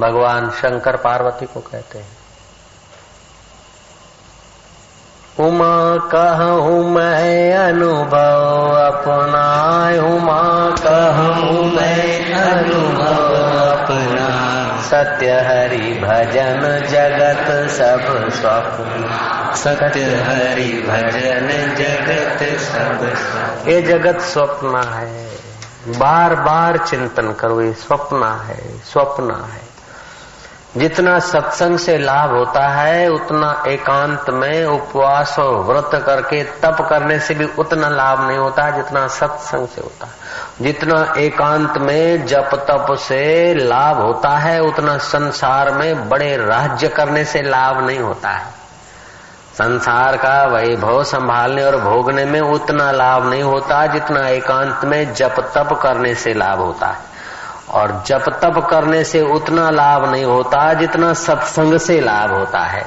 भगवान शंकर पार्वती को कहते हैं। उमा कहूँ मैं अनुभव अपना उमा कहूँ मैं अनुभव अपना सत्य हरि भजन जगत सब स्वप्न। सत्य हरि भजन जगत सब ये जगत स्वप्न है। बार बार चिंतन करो ये स्वप्न है स्वप्न है। जितना सत्संग से लाभ होता है, उतना एकांत में उपवास और व्रत करके तप करने से भी उतना लाभ नहीं होता, जितना सत्संग से होता है। जितना एकांत में जप तप से लाभ होता है, उतना संसार में बड़े राज्य करने से लाभ नहीं होता है। संसार का वैभव संभालने और भोगने में उतना लाभ नहीं होता, जितना एकांत में जप तप करने से लाभ होता है। और जप तप करने से उतना लाभ नहीं होता जितना सत्संग से लाभ होता है।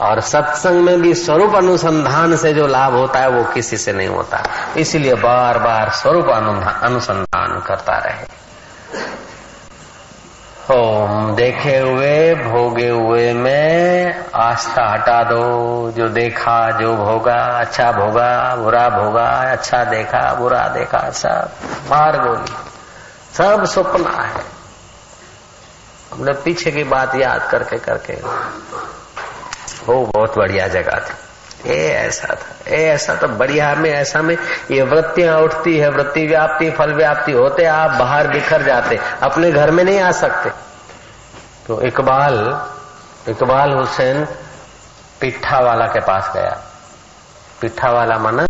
और सत्संग में भी स्वरूप अनुसंधान से जो लाभ होता है वो किसी से नहीं होता। इसीलिए बार बार स्वरूप अनुसंधान करता रहे। ओम देखे हुए, भोगे हुए में आस्था हटा दो। जो देखा, जो भोगा अच्छा भोगा, बुरा भोगा अच्छा देखा, बुरा देखा, सब मार गोली। सब सपना है। हमने पीछे की बात याद करके करके। वो बहुत बढ़िया जगह थी। ये ऐसा था ये ऐसा तो बढ़िया में ऐसा में ये वृत्तियाँ उठती है वृत्ति व्याप्ति फल व्याप्ति होते आप बाहर बिखर जाते अपने घर में नहीं आ सकते। तो इकबाल इकबाल हुसैन पिट्ठा वाला के पास गया। पिट्ठा वाला माना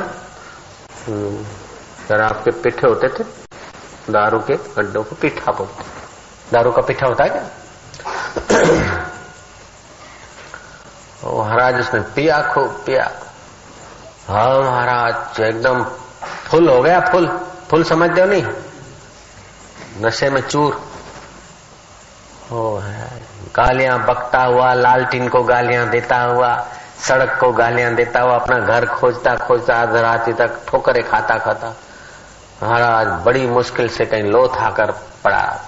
हम्म, जरा आपके पिट्ठे होते थे? दारू के गड्ढों को पिठा बोलते दारू का पिठा होता है क्या? वो महाराज उसने पिया खूब पिया। हाँ महाराज, एकदम फुल हो गया फुल। फुल समझ दो नहीं? नशे में चूर। ओ है। गालियाँ बकता हुआ लालटीन को गालियाँ देता हुआ, सड़क को गालियाँ देता हुआ, अपना घर खोजता खोजता आध रात तक ठोकरे खाता खाता। महाराज, बड़ी मुश्किल से कहीं लो था कर पड़ा।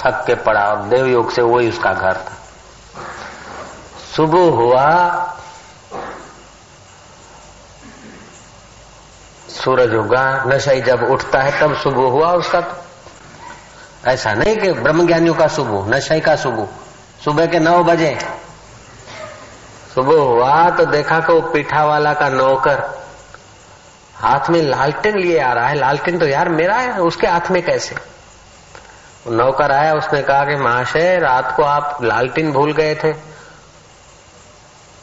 थक के पड़ा और देवयोग से वही उसका घर था। सुबह हुआ, सूरज होगा नशाई जब उठता है तब सुबह हुआ उसका तो। ऐसा नहीं कि ब्रह्मज्ञानियों का सुबह, नशाई का सुबह। सुबह के नौ बजे। सुबह हुआ तो देखा कि वो पीठा वाला का नौकर हाथ में लालटेन लिए आ रहा है। लालटेन तो यार मेरा है, उसके हाथ में कैसे? नौकर आया, उसने कहा कि महाशय, रात को आप लालटेन भूल गए थे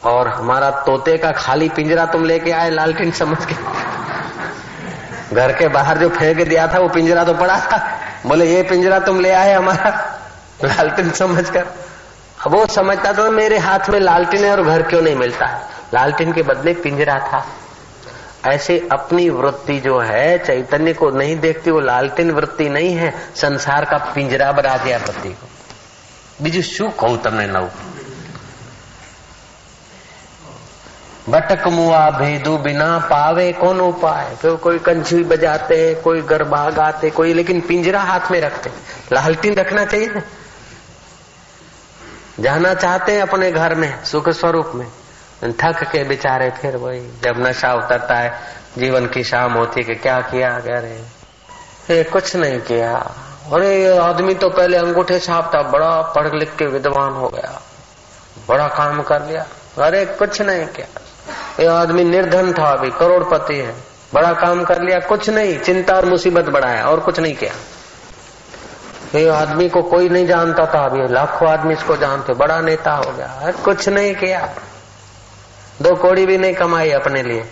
और हमारा तोते का खाली पिंजरा तुम लेके आए लालटेन समझ के। घर के बाहर जो फेंक दिया था, वो पिंजरा तो पड़ा था। बोले, ये पिंजरा तुम ले आए हमारा लालटेन समझ कर अब वो समझता था, मेरे हाथ में लालटेन है और घर क्यों नहीं मिलता? लालटेन के बदले पिंजरा था। ऐसे अपनी वृत्ति जो है चैतन्य को नहीं देखती वो लालटेन वृत्ति नहीं है संसार का पिंजरा बना दिया वृत्ति को બીજું શું કહું તમને નવું भटक मुआ भेदू बिना पावे कौन उपाय तो कोई कंछी बजाते कोई गरबा गाते कोई लेकिन पिंजरा हाथ में रखते लालटीन रखना चाहिए ना जाना चाहते हैं अपने घर में सुख स्वरूप में थक के बेचारे फिर वही जब नशा उतरता है, जीवन की शाम होती कि क्या किया, कह रहे ये कुछ नहीं किया। अरे ये आदमी तो पहले अंगूठे छापता, बड़ा पढ़ लिख के विद्वान हो गया, बड़ा काम कर लिया। अरे, कुछ नहीं किया। ये आदमी निर्धन था अभी, करोड़पति है, बड़ा काम कर लिया, कुछ नहीं, चिंता और मुसीबत बढ़ाया, और कुछ नहीं किया। ये आदमी को कोई नहीं जानता था, अभी लाखों आदमी इसको जानते, बड़ा नेता हो गया, कुछ नहीं किया। दो कोड़ी भी नहीं कमाई अपने लिए।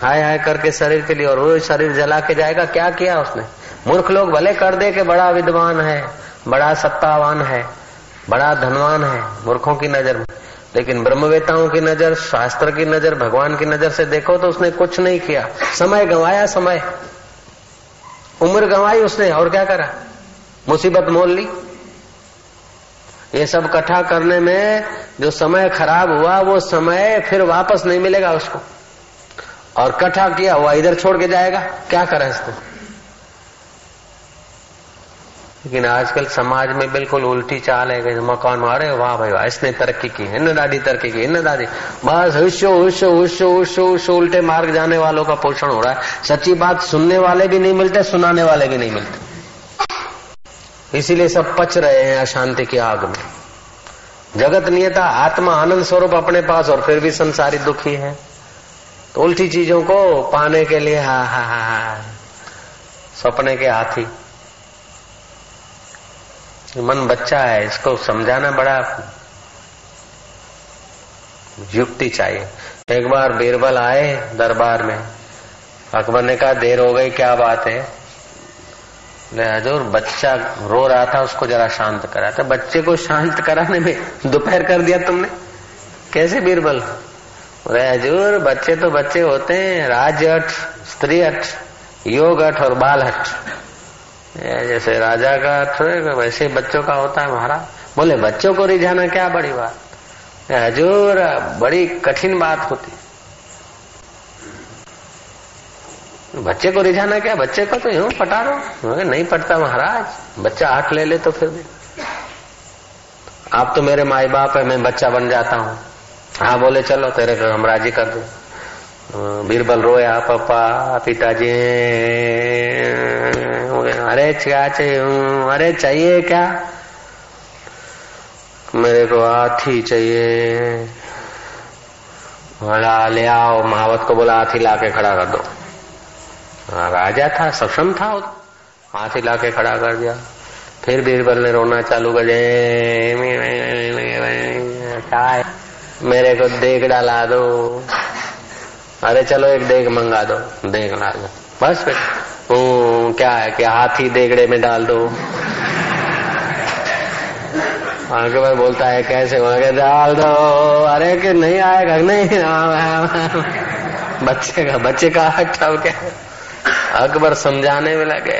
हाय हाय करके शरीर के लिए और वो शरीर जला के जाएगा, क्या किया उसने? मूर्ख लोग भले कर दे के बड़ा विद्वान है, बड़ा सत्तावान है, बड़ा धनवान है, मूर्खों की नज़र में। लेकिन ब्रह्मवेताओं की नज़र, शास्त्र की नज़र, भगवान की नज़र से देखो तो उसने कुछ नहीं किया। समय गंवाया समय। उम्र गंवाई उसने, और क्या करा? मुसीबत मोल ली। ये सब इकट्ठा करने में जो समय खराब हुआ, वो समय फिर वापस नहीं मिलेगा उसको। और इकट्ठा किया हुआ, इधर छोड़ के जाएगा। क्या करे इसको? लेकिन आजकल समाज में बिल्कुल उल्टी चाल है मकान मारे वाह भाई वाह, इसने तरक्की की इन दादी तरक्की की इन दादी। बस हुशो हुशो हुशो हुशो हुशो उल्टे मार्ग जाने वालों का पोषण हो रहा है। सच्ची बात सुनने वाले भी नहीं मिलते, सुनाने वाले भी नहीं मिलते। इसीलिए सब पच रहे हैं अशांति की आग में। जगत नियता, आत्मा, आनंद स्वरूप अपने पास और फिर भी संसारी दुखी है। तो उल्टी चीज़ों को पाने के लिए हा हा हा हा, सपने के हाथी। मन बच्चा है, इसको समझाना बड़ा युक्ति चाहिए। एक बार बीरबल आए दरबार में। अकबर ने कहा, देर हो गई, क्या बात है? हजूर बच्चा रो रहा था, उसको जरा शांत करा। था बच्चे को शांत कराने में दोपहर कर दिया तुमने। कैसे बीरबल? अरे हजूर, बच्चे तो बच्चे होते हैं। राज अठ, स्त्री अठ, योग अठ और बाल हठ जैसे राजा का अठ वैसे बच्चों का होता है महाराज। बोले, बच्चों को रिझाना क्या बड़ी बात? हजूर, बड़ी कठिन बात होती बच्चे को रिझाना क्या? बच्चे को तो यूँ पटा दो। नहीं पटता महाराज। बच्चा आठ ले ले तो फिर भी। आप तो मेरे माए बाप है, मैं बच्चा बन जाता हूँ। हाँ बोले, चलो, तेरे को हम राज़ी कर दो। बीरबल रोया पापा, पिताजी अरे, क्या चाहिए? अरे, चाहिए क्या? मेरे को हाथी चाहिए। बोला, ले आओ, महावत को बोला, हाथी लाके खड़ा कर दो। हाँ राजा था, सक्षम था हाथ ला के खड़ा कर दिया। फिर बीरबल ने रोना चालू कर मेरे को देख डाला दो। अरे चलो, एक देख मंगा दो। देख ला दो। बस फिर। क्या है कि हाथी देगड़े में डाल दो। आगे बाद बोलता है, कैसे बोला डाल दो। अरे कि नहीं आएगा? नहीं बच्चे का बच्चे का हट्टा क्या अकबर समझाने में लगे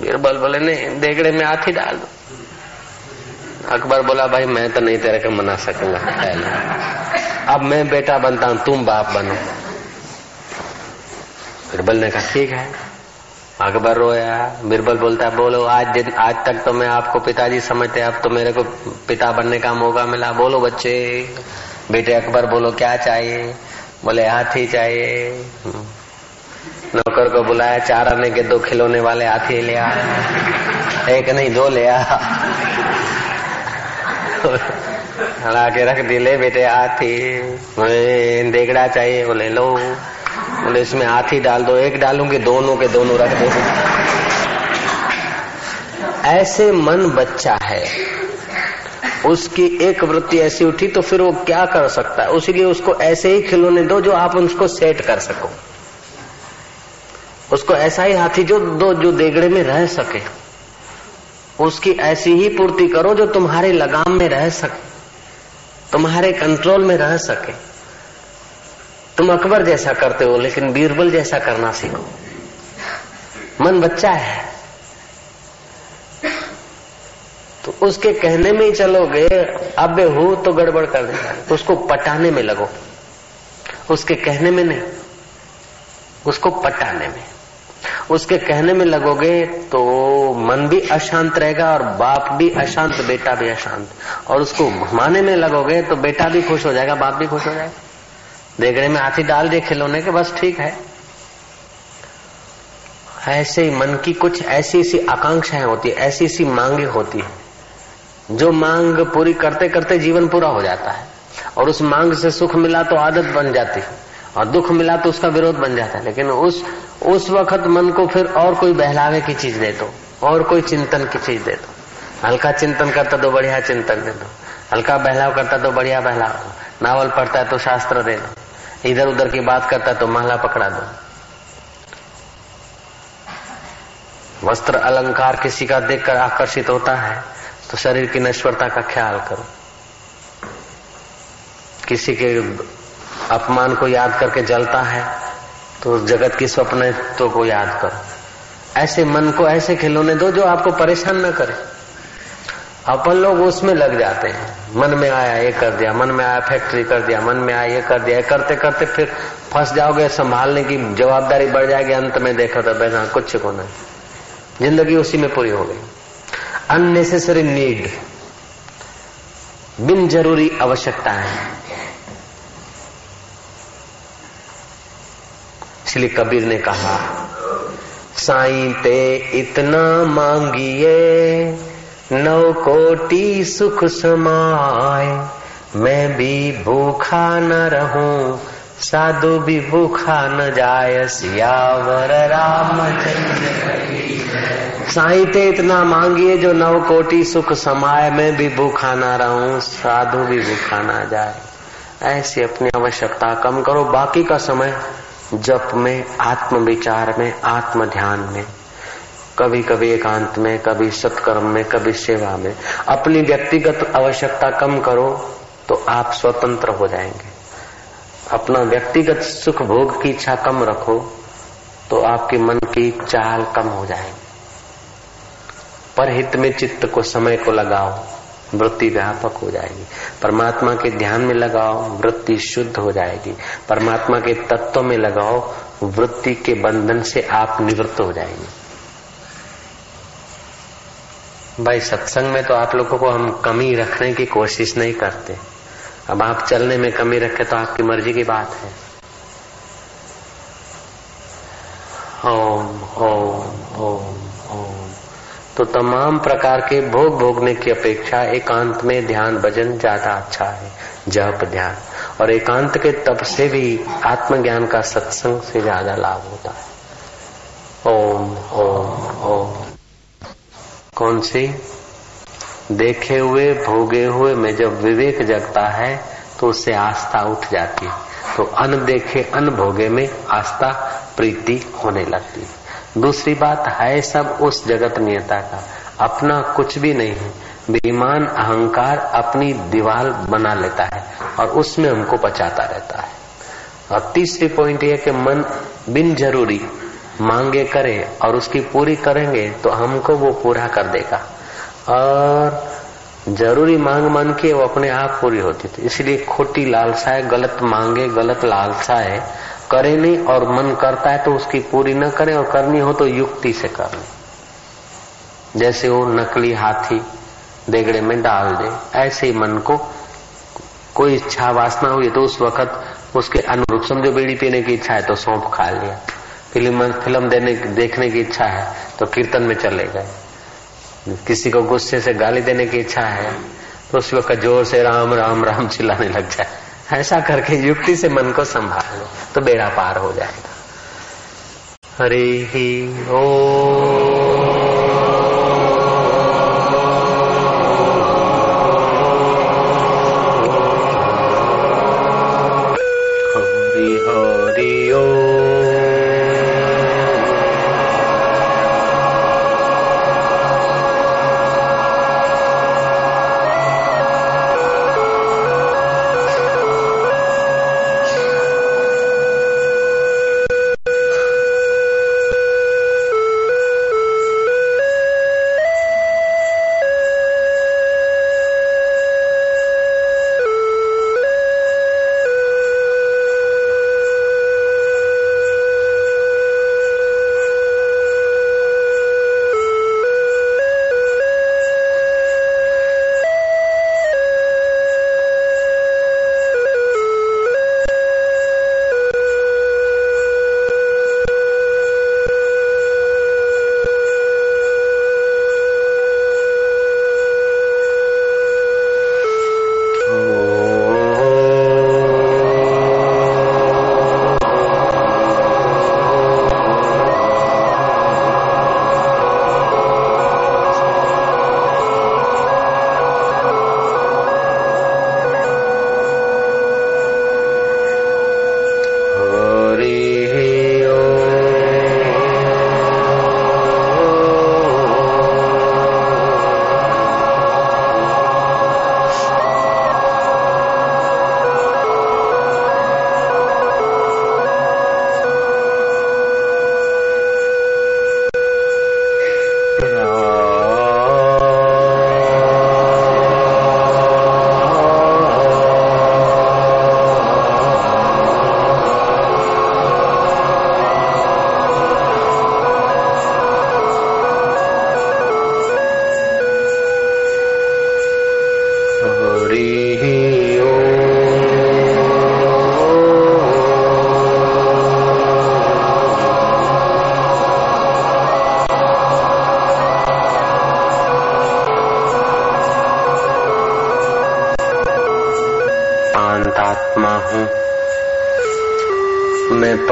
बीरबल बोले नहीं, देगड़े में हाथी डाल दो। अकबर बोला, भाई, मैं तो नहीं तेरे को मना सकूँगा अब मैं बेटा बनता हूँ, तुम बाप बनो। बीरबल ने कहा ठीक है। अकबर रोया। बीरबल बोलता है बोलो, आज आज तक तो मैं आपको पिताजी समझते अब तो मेरे को पिता बनने का मौका मिला। बोलो बच्चे। बेटे अकबर बोलो, क्या चाहिए? बोले, हाथी चाहिए। नौकर को बुलाया, चार आने के दो खिलौने वाले हाथी ले आ, एक नहीं, दो ले आ। ला के रख दिले बेटे हाथी। देगड़ा चाहिए, बोले, लो। बोले, इसमें हाथी डाल दो, एक डालूँगी, दोनों के दोनों रख दो। ऐसे मन बच्चा है, उसकी एक वृत्ति ऐसी उठी तो फिर वो क्या कर सकता है? उसीलिए उसको ऐसे ही खिलौने दो, जो आप उसको सेट कर सको। उसको ऐसा ही हाथी जो दो, जो देगड़े में रह सके। उसकी ऐसी ही पूर्ति करो जो तुम्हारे लगाम में रह सके, तुम्हारे कंट्रोल में रह सके। तुम अकबर जैसा करते हो, लेकिन बीरबल जैसा करना सीखो। मन बच्चा है। तो उसके कहने में ही चलोगे, अब हो तो गड़बड़ कर देगा उसको पटाने में लगो। उसके कहने में नहीं, उसको पटाने में। उसके कहने में लगोगे तो मन भी अशांत रहेगा और बाप भी अशांत, बेटा भी अशांत। और उसको घुमाने में लगोगे तो बेटा भी खुश हो जाएगा, बाप भी खुश हो जाएगा। देखने में हाथी डाल दे खिलौने के, बस ठीक है। ऐसे ही मन की कुछ ऐसी ऐसी आकांक्षाएँ होती है, ऐसी ऐसी मांगे होती है, जो मांग पूरी करते करते जीवन पूरा हो जाता है। और उस मांग से सुख मिला तो आदत बन जाती है। और दुख मिला तो उसका विरोध बन जाता। है लेकिन उस उस वक्त मन को फिर और कोई बहलावे की चीज़ दे दो, और कोई चिंतन की चीज़ दे दो। हल्का चिंतन करता तो बढ़िया चिंतन दे दो। हल्का बहलाव करता तो बढ़िया बहलाव नावल पढ़ता है तो शास्त्र दे दो। इधर उधर की बात करता तो महला पकड़ा दो। वस्त्र अलंकार किसी का देखकर आकर्षित होता है तो शरीर की नश्वरता का ख्याल करो। किसी के अपमान को याद करके जलता है तो जगत की स्वप्न तो को याद करो। ऐसे मन को, ऐसे खिलौने दो जो आपको परेशान न करे। अपन लोग उसमें लग जाते हैं। मन में आया, ये कर दिया, मन में आया फैक्ट्री कर दिया, मन में आया, ये कर दिया करते करते फिर फंस जाओगे, संभालने की जवाबदारी बढ़ जाएगी। अंत में देखा तो बैठा कुछ को नहीं। ज़िंदगी उसी में पूरी हो गई। अननेसेसरी नीड बिन ज़रूरी आवश्यकताएँ। श्री कबीर ने कहा साई ते इतना मांगिए, नौ कोटि सुख समाए। मैं भी भूखा न रहूँ, साधु भी भूखा न जाय सियावर राम साई ते इतना मांगिए जो नव कोटि सुख समाए, मैं भी भूखा न रहूँ, साधु भी भूखा न जाए। ऐसी अपनी आवश्यकता कम करो, बाकी का समय जप में आत्म विचार में आत्म ध्यान में, कभी कभी एकांत में, कभी सत्कर्म में, कभी सेवा में। अपनी व्यक्तिगत आवश्यकता कम करो तो आप स्वतंत्र हो जाएँगे। अपना व्यक्तिगत सुख भोग की इच्छा कम रखो तो आपके मन की चाल कम हो जाएगी। पर हित में चित्त को, समय को लगाओ। वृत्ति व्यापक हो जाएगी। परमात्मा के ध्यान में लगाओ, वृत्ति शुद्ध हो जाएगी। परमात्मा के तत्व में लगाओ, वृत्ति के बंधन से आप निवृत्त हो जाएँगे। भाई, सत्संग में तो आप लोगों को हम कमी रखने की कोशिश नहीं करते। अब आप चलने में कमी रखे तो आपकी मर्ज़ी की बात है। ओम ओम। तो तमाम प्रकार के भोग भोगने की अपेक्षा एकांत में ध्यान, भजन ज़्यादा अच्छा है, जप ध्यान। और एकांत के तप से भी आत्मज्ञान का सत्संग से ज़्यादा लाभ होता है। ओम ओम ओम। कौन सी? देखे हुए, भोगे हुए में जब विवेक जगता है तो उससे आस्था उठ जाती है। तो अन देखे अन भोगे में आस्था प्रीति होने लगती है। दूसरी बात है सब उस जगत नियता का। अपना कुछ भी नहीं। है बेईमान अहंकार अपनी दीवार बना लेता है और उसमें हमको बचाता रहता है। और तीसरी पॉइंट यह कि मन बिन ज़रूरी मांगे करे और उसकी पूरी करेंगे तो हमको वो पूरा कर देगा। और ज़रूरी मांग मन के वो अपने आप पूरी होती थी। इसलिए खोटी लालसाएँ गलत मांगे, गलत लालसाएँ करे नहीं और मन करता है तो उसकी पूरी न करे और करनी हो तो युक्ति से कर ले। जैसे वो नकली हाथी देगड़े में डाल दे, ऐसे ही मन को कोई इच्छा वासना हुई तो उस वक्त उसके अनुरूप, समझो बीड़ी पीने की इच्छा है तो सौंप खा लिया। फ़िल्म फ़िल्म देने, देखने की इच्छा है तो कीर्तन में चले गए। किसी को गुस्से से गाली देने की इच्छा है तो उस वक्त ज़ोर से राम राम राम चिल्लाने लग जाए। ऐसा करके युक्ति से मन को संभाल लो। तो बेड़ा पार हो जाएगा। हरे ही ओ।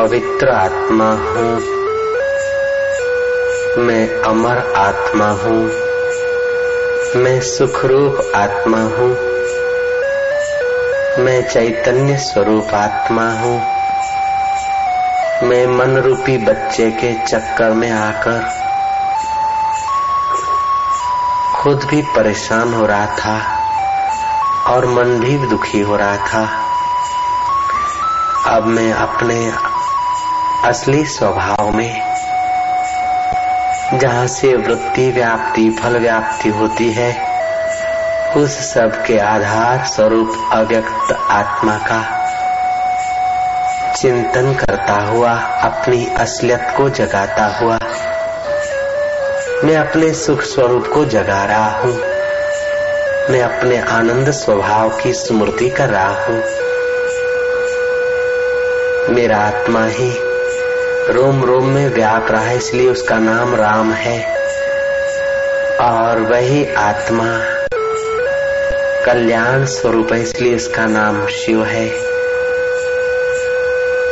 पवित्र आत्मा हूँ। मैं अमर आत्मा हूँ। मैं सुखरूप आत्मा हूँ। मैं चैतन्य स्वरूप आत्मा हूँ। मैं मन रूपी बच्चे के चक्कर में आकर खुद भी परेशान हो रहा था और मन भी दुखी हो रहा था। अब मैं अपने असली स्वभाव में, जहाँ से वृत्ति व्याप्ति, फल व्याप्ति होती है, उस सब के आधार स्वरूप अव्यक्त आत्मा का चिंतन करता हुआ, अपनी असलियत को जगाता हुआ, मैं अपने सुख स्वरूप को जगा रहा हूँ। मैं अपने आनंद स्वभाव की स्मृति कर रहा हूँ। मेरा आत्मा ही रोम रोम में व्याप रहा है, इसलिए उसका नाम राम है। और वही आत्मा कल्याण स्वरूप है, इसलिए उसका नाम शिव है।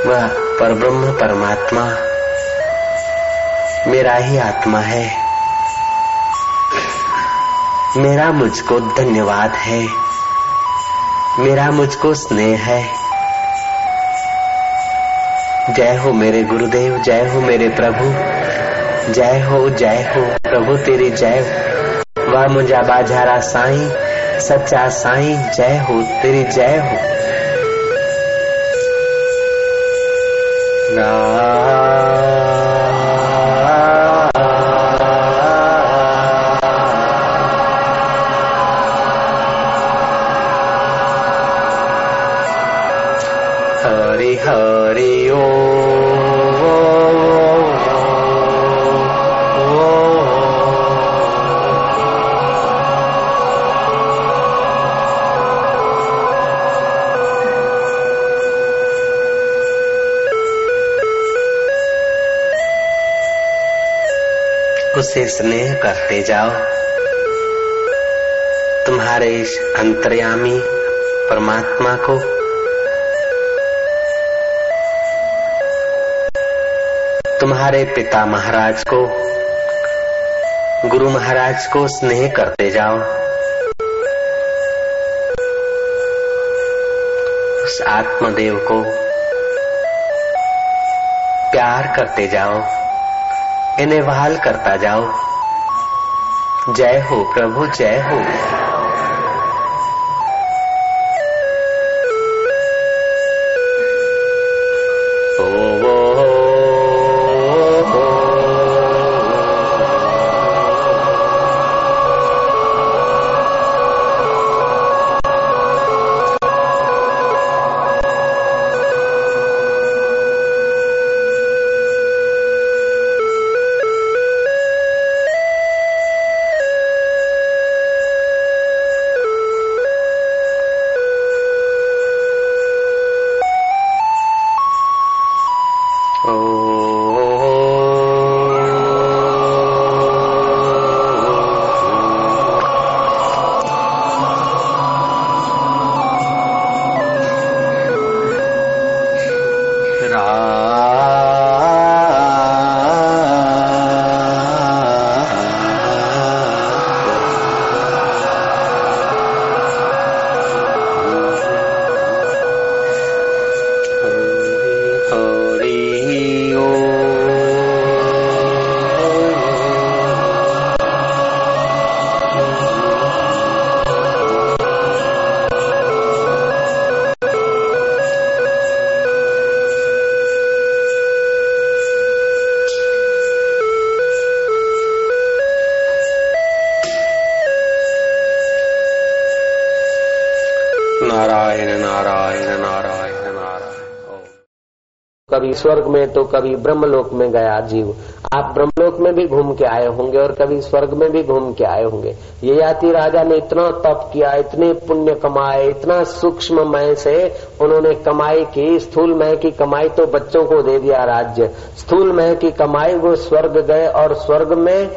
वह परब्रह्म परमात्मा मेरा ही आत्मा है। मेरा मुझको धन्यवाद है। मेरा मुझको स्नेह है। जय हो मेरे गुरुदेव, जय हो मेरे प्रभु, जय हो जय हो प्रभु तेरी जय वाह मुझा बाजारा साईं, सच्चा साईं, जय हो तेरी जय हो। हरि उसे स्नेह करते जाओ। तुम्हारे इस अंतर्यामी परमात्मा को तुम्हारे पिता महाराज को, गुरु महाराज को स्नेह करते जाओ। उस आत्मदेव को प्यार करते जाओ। इन्हें वहाल करता जाओ जय हो प्रभु जय हो। कभी स्वर्ग में तो कभी ब्रह्मलोक में गया जीव। आप ब्रह्मलोक में भी घूम के आए होंगे और कभी स्वर्ग में भी घूम के आए होंगे। ये याति राजा ने इतना तप किया, इतने पुण्य कमाए, इतना सूक्ष्म मय से उन्होंने कमाई की। स्थूल मय की कमाई तो बच्चों को दे दिया राज्य। स्थूल मय की कमाई वो स्वर्ग गए और स्वर्ग में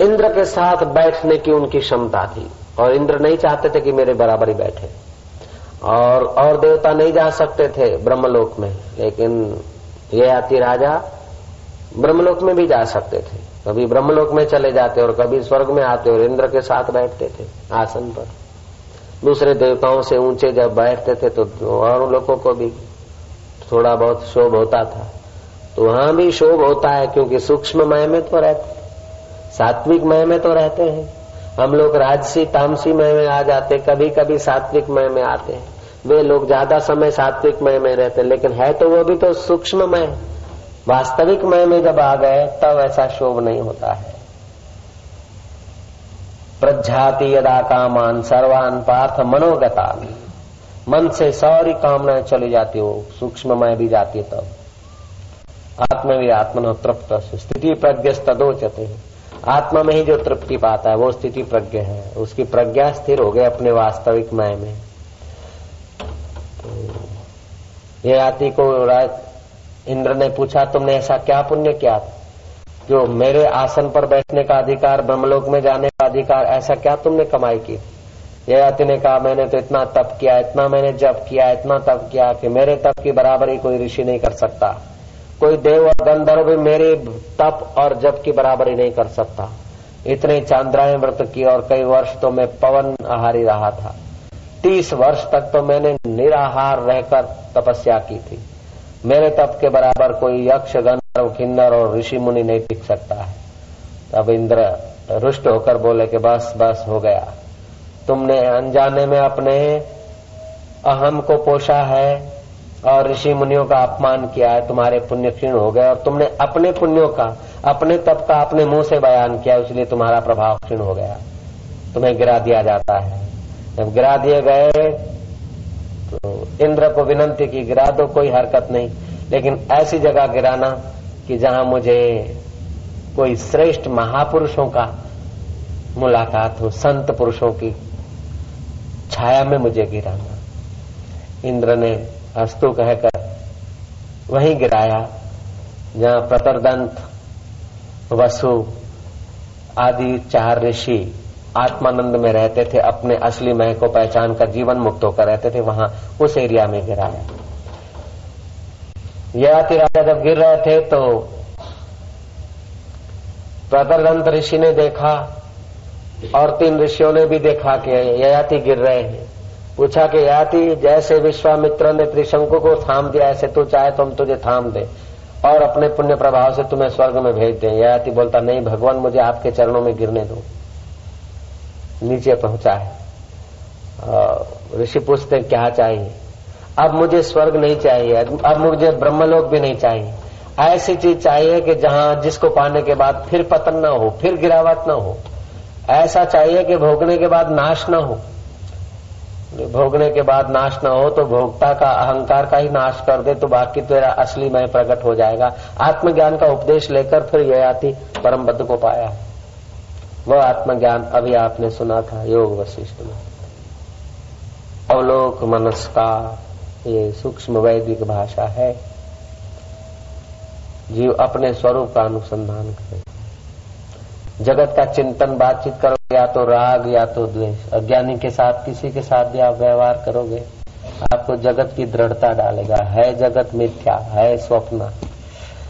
इंद्र के साथ बैठने की उनकी क्षमता थी। और इंद्र नहीं चाहते थे कि मेरे बराबर ही बैठे। और और देवता नहीं जा सकते थे ब्रह्मलोक में, लेकिन ये आती राजा ब्रह्मलोक में भी जा सकते थे। कभी ब्रह्मलोक में चले जाते और कभी स्वर्ग में आते और इंद्र के साथ बैठते थे आसन पर। दूसरे देवताओं से ऊँचे जब बैठते थे तो और लोगों को भी थोड़ा बहुत शोभ होता था। तो वहाँ भी शोभ होता है क्योंकि सूक्ष्म मय में तो रहते सात्विक मय में तो रहते हैं। हम लोग राजसी, तामसी मय में आ जाते कभी कभी सात्विक मय में आते हैं। वे लोग ज़्यादा समय सात्विक मय में रहते लेकिन है तो वो भी तो सूक्ष्म मय वास्तविक मय में जब आ गए, तब ऐसा शोभ नहीं होता है। प्रज्ञाति यदा कामान सर्वान पार्थ मनोगता मन से सारी कामनाएँ चली जाती हो सूक्ष्म मय भी जाती है तब। आत्म भी आत्मन तृप्त स्थिति प्रज्ञ तदोचते आत्मा में ही जो तृप्ति पाता है, वो स्थिति प्रज्ञ है। उसकी प्रज्ञा स्थिर हो गई अपने वास्तविक मय में तो ये आती को राज इंद्र ने पूछा, तुमने ऐसा क्या पुण्य किया? जो मेरे आसन पर बैठने का अधिकार, ब्रह्मलोक में जाने का अधिकार, ऐसा क्या तुमने कमाई की? ययाति ने कहा, मैंने तो इतना तप किया, इतना मैंने जप किया, इतना तप किया कि मेरे तप की बराबरी कोई ऋषि नहीं कर सकता। कोई देव और गंधर्व भी मेरे तप और जप की बराबरी नहीं कर सकता। इतने चांद्रायण व्रत की और कई वर्ष तो मैं पवन आहारी रहा था। तीस वर्ष तक तो मैंने निराहार रहकर तपस्या की थी। मेरे तप के बराबर कोई यक्ष, गंधर्व, किन्नर और ऋषि मुनि नहीं टिक सकता है। तब इंद्र रुष्ट होकर बोले कि बस बस, हो गया। तुमने अनजाने में अपने अहम को पोषा है और ऋषि मुनियों का अपमान किया है। तुम्हारे पुण्य क्षीण हो गए और तुमने अपने पुण्यों का, अपने तप का अपने मुँह से बयान किया, इसलिए तुम्हारा प्रभाव क्षीण हो गया। तुम्हें गिरा दिया जाता है। जब गिरा दिए गए तो इंद्र को विनंती की गिरा दो, कोई हरकत नहीं। लेकिन ऐसी जगह गिराना कि जहाँ मुझे कोई श्रेष्ठ महापुरुषों का मुलाकात हो, संत पुरुषों की छाया में मुझे गिराना। इंद्र ने अस्तु कहकर वहीं गिराया, जहाँ प्रतरदंत, वसु आदि चार ऋषि आत्मानंद में रहते थे, अपने असली मह को पहचान कर जीवन मुक्त होकर रहते थे, वहाँ उस एरिया में गिराया ययाति राजा जब गिर रहे थे तो प्रतरदंत ऋषि ने देखा और तीन ऋषियों ने भी देखा कि ययाति गिर रहे हैं। पूछा कि याति जैसे विश्वामित्र ने त्रिशंकु को थाम दिया, ऐसे तू चाहे तो हम तुझे थाम दे और अपने पुण्य प्रभाव से तुम्हें स्वर्ग में भेज दें। याति बोलता, नहीं, भगवान, मुझे आपके चरणों में गिरने दो। नीचे पहुँचा है। ऋषि पूछते क्या चाहिए? अब मुझे स्वर्ग नहीं चाहिए, अब मुझे ब्रह्मलोक भी नहीं चाहिए। ऐसी चीज़ चाहिए कि जहाँ जिसको पाने के बाद फिर पतन न हो, फिर गिरावट न हो। ऐसा चाहिए कि भोगने के बाद नाश न हो। भोगने के बाद नाश न हो तो भोगता का अहंकार का ही नाश कर दे तो बाकी तेरा असली मय प्रकट हो जाएगा। आत्मज्ञान का उपदेश लेकर फिर यह आती परम बद्ध को पाया। वह आत्मज्ञान अभी आपने सुना था, योग वशिष्ठ में। अवलोक मनस्कार ये सूक्ष्म वैदिक भाषा है। जीव अपने स्वरूप का अनुसंधान करे। जगत का चिंतन बातचीत करोगे, या तो राग, या तो द्वेष। अज्ञानी के साथ, किसी के साथ भी आप व्यवहार करोगे। आपको जगत की दृढ़ता डालेगा। है जगत मिथ्या, है स्वप्न।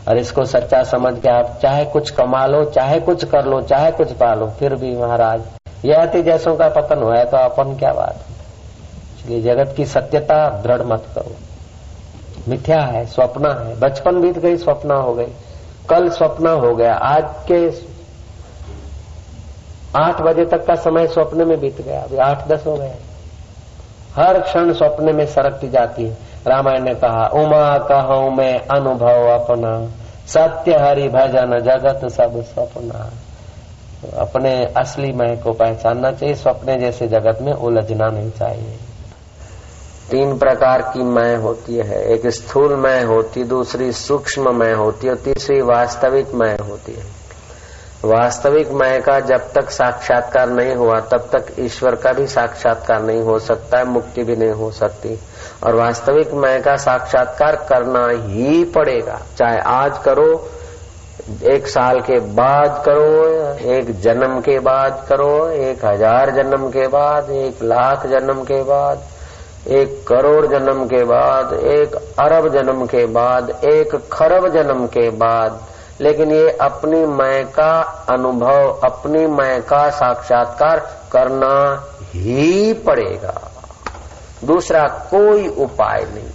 और इसको सच्चा समझ के आप चाहे कुछ कमा लो, चाहे कुछ कर लो, चाहे कुछ पा लो फिर भी महाराज यह अति जैसों का पतन हुआ है तो अपन क्या बात इसलिए जगत की सत्यता दृढ़ मत करो। मिथ्या है, स्वप्न है, बचपन बीत गई, स्वप्न हो गई, कल स्वप्न हो गया, आज के आठ बजे तक का समय स्वप्न में बीत गया, अभी आठ दस हो गए हर क्षण स्वप्न में सरकती जाती है। रामायण ने कहा, उमा कहूँ, मैं अनुभव अपना, सत्य हरि भजन जगत सब स्वप्ना अपने असली मय को पहचानना चाहिए स्वप्ने जैसे जगत में उलझना नहीं चाहिए। तीन प्रकार की मैं होती है, एक स्थूल मैं होती, दूसरी सूक्ष्म मैं होती, और तीसरी वास्तविक मैं होती है। वास्तविक मैं का जब तक साक्षात्कार नहीं हुआ, तब तक ईश्वर का भी साक्षात्कार नहीं हो सकता है मुक्ति भी नहीं हो सकती। और वास्तविक मैं का साक्षात्कार करना ही पड़ेगा। चाहे आज करो, एक साल के बाद करो, एक जन्म के बाद करो, एक हज़ार जन्म के बाद, एक लाख जन्म के बाद, एक करोड़ जन्म के बाद, एक अरब जन्म के बाद, एक खरब जन्म के बाद लेकिन ये अपनी मैं का अनुभव, अपनी मैं का साक्षात्कार करना ही पड़ेगा। दूसरा, कोई उपाय नहीं।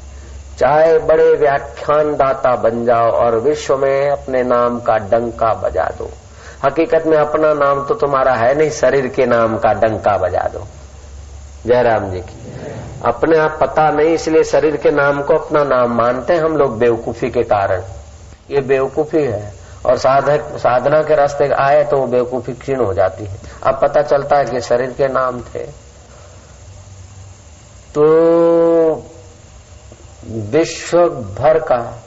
चाहे बड़े व्याख्यान दाता बन जाओ और विश्व में अपने नाम का डंका बजा दो। हकीकत में अपना नाम तो तुम्हारा है नहीं, शरीर के नाम का डंका बजा दो। जयराम जी की। अपने आप पता नहीं, इसलिए शरीर के नाम को अपना नाम मानते हैं हम लोग बेवकूफ़ी के कारण। ये बेवकूफ़ी है। और साधक, साधना के रास्ते आए तो वो बेवकूफ़ी क्षीण हो जाती है। अब पता चलता है कि शरीर के नाम थे। तो विश्व भर का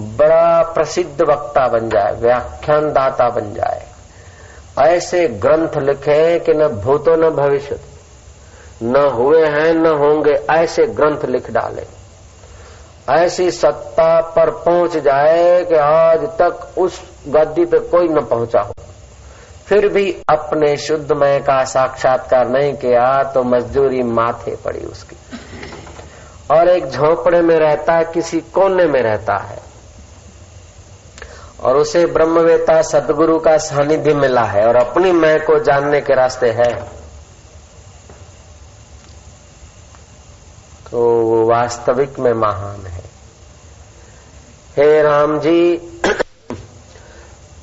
बड़ा प्रसिद्ध वक्ता बन जाए व्याख्यान दाता बन जाए। ऐसे ग्रंथ लिखे कि न भूतो न भविष्य न हुए हैं, न होंगे, ऐसे ग्रंथ लिख डाले। ऐसी सत्ता पर पहुँच जाए कि आज तक उस गद्दी पे कोई न पहुँचा हो। फिर भी अपने शुद्ध मय का साक्षात्कार नहीं किया तो मजदूरी माथे पड़ी उसकी। और एक झोंपड़े में रहता है, किसी कोने में रहता है। और उसे ब्रह्मवेता सदगुरु का सानिध्य मिला है, और अपनी मैं को जानने के रास्ते है। तो वो वास्तविक में महान है। हे राम जी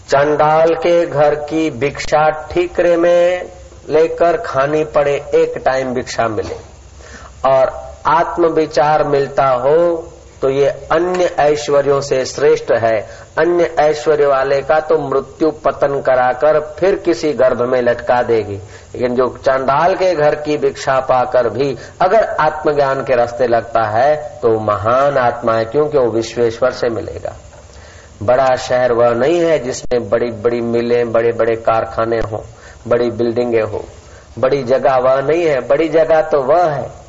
चंडाल के घर की भिक्षा ठीकरे में लेकर खानी पड़े एक टाइम भिक्षा मिले। और आत्म विचार मिलता हो तो ये अन्य ऐश्वर्यों से श्रेष्ठ है। अन्य ऐश्वर्य वाले का तो मृत्यु पतन कराकर फिर किसी गर्भ में लटका देगी। लेकिन जो चांडाल के घर की भिक्षा पाकर भी अगर आत्मज्ञान के रास्ते लगता है तो महान आत्मा है, क्योंकि वो विश्वेश्वर से मिलेगा। बड़ा शहर वह नहीं है जिसमें बड़ी बड़ी मिलें बड़े बड़े कारखाने हो, बड़ी बिल्डिंगे हो। बड़ी जगह वह नहीं है, बड़ी जगह तो वह है।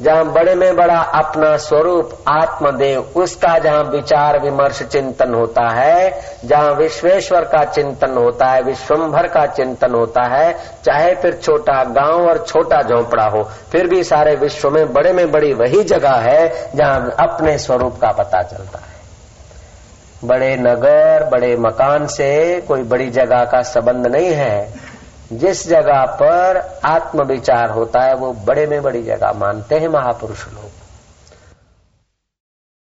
जहाँ बड़े में बड़ा अपना स्वरूप, आत्मदेव, उसका जहाँ विचार विमर्श चिंतन होता है, जहाँ विश्वेश्वर का चिंतन होता है, विश्वभर का चिंतन होता है, चाहे फिर छोटा गाँव और छोटा झोंपड़ा हो, फिर भी सारे विश्व में, बड़े में बड़ी वही जगह है, जहाँ अपने स्वरूप का पता चलता है। बड़े नगर, बड़े मकान से कोई बड़ी जगह का संबंध नहीं है। जिस जगह पर आत्म विचार होता है, वो बड़े में बड़ी जगह मानते हैं महापुरुष लोग।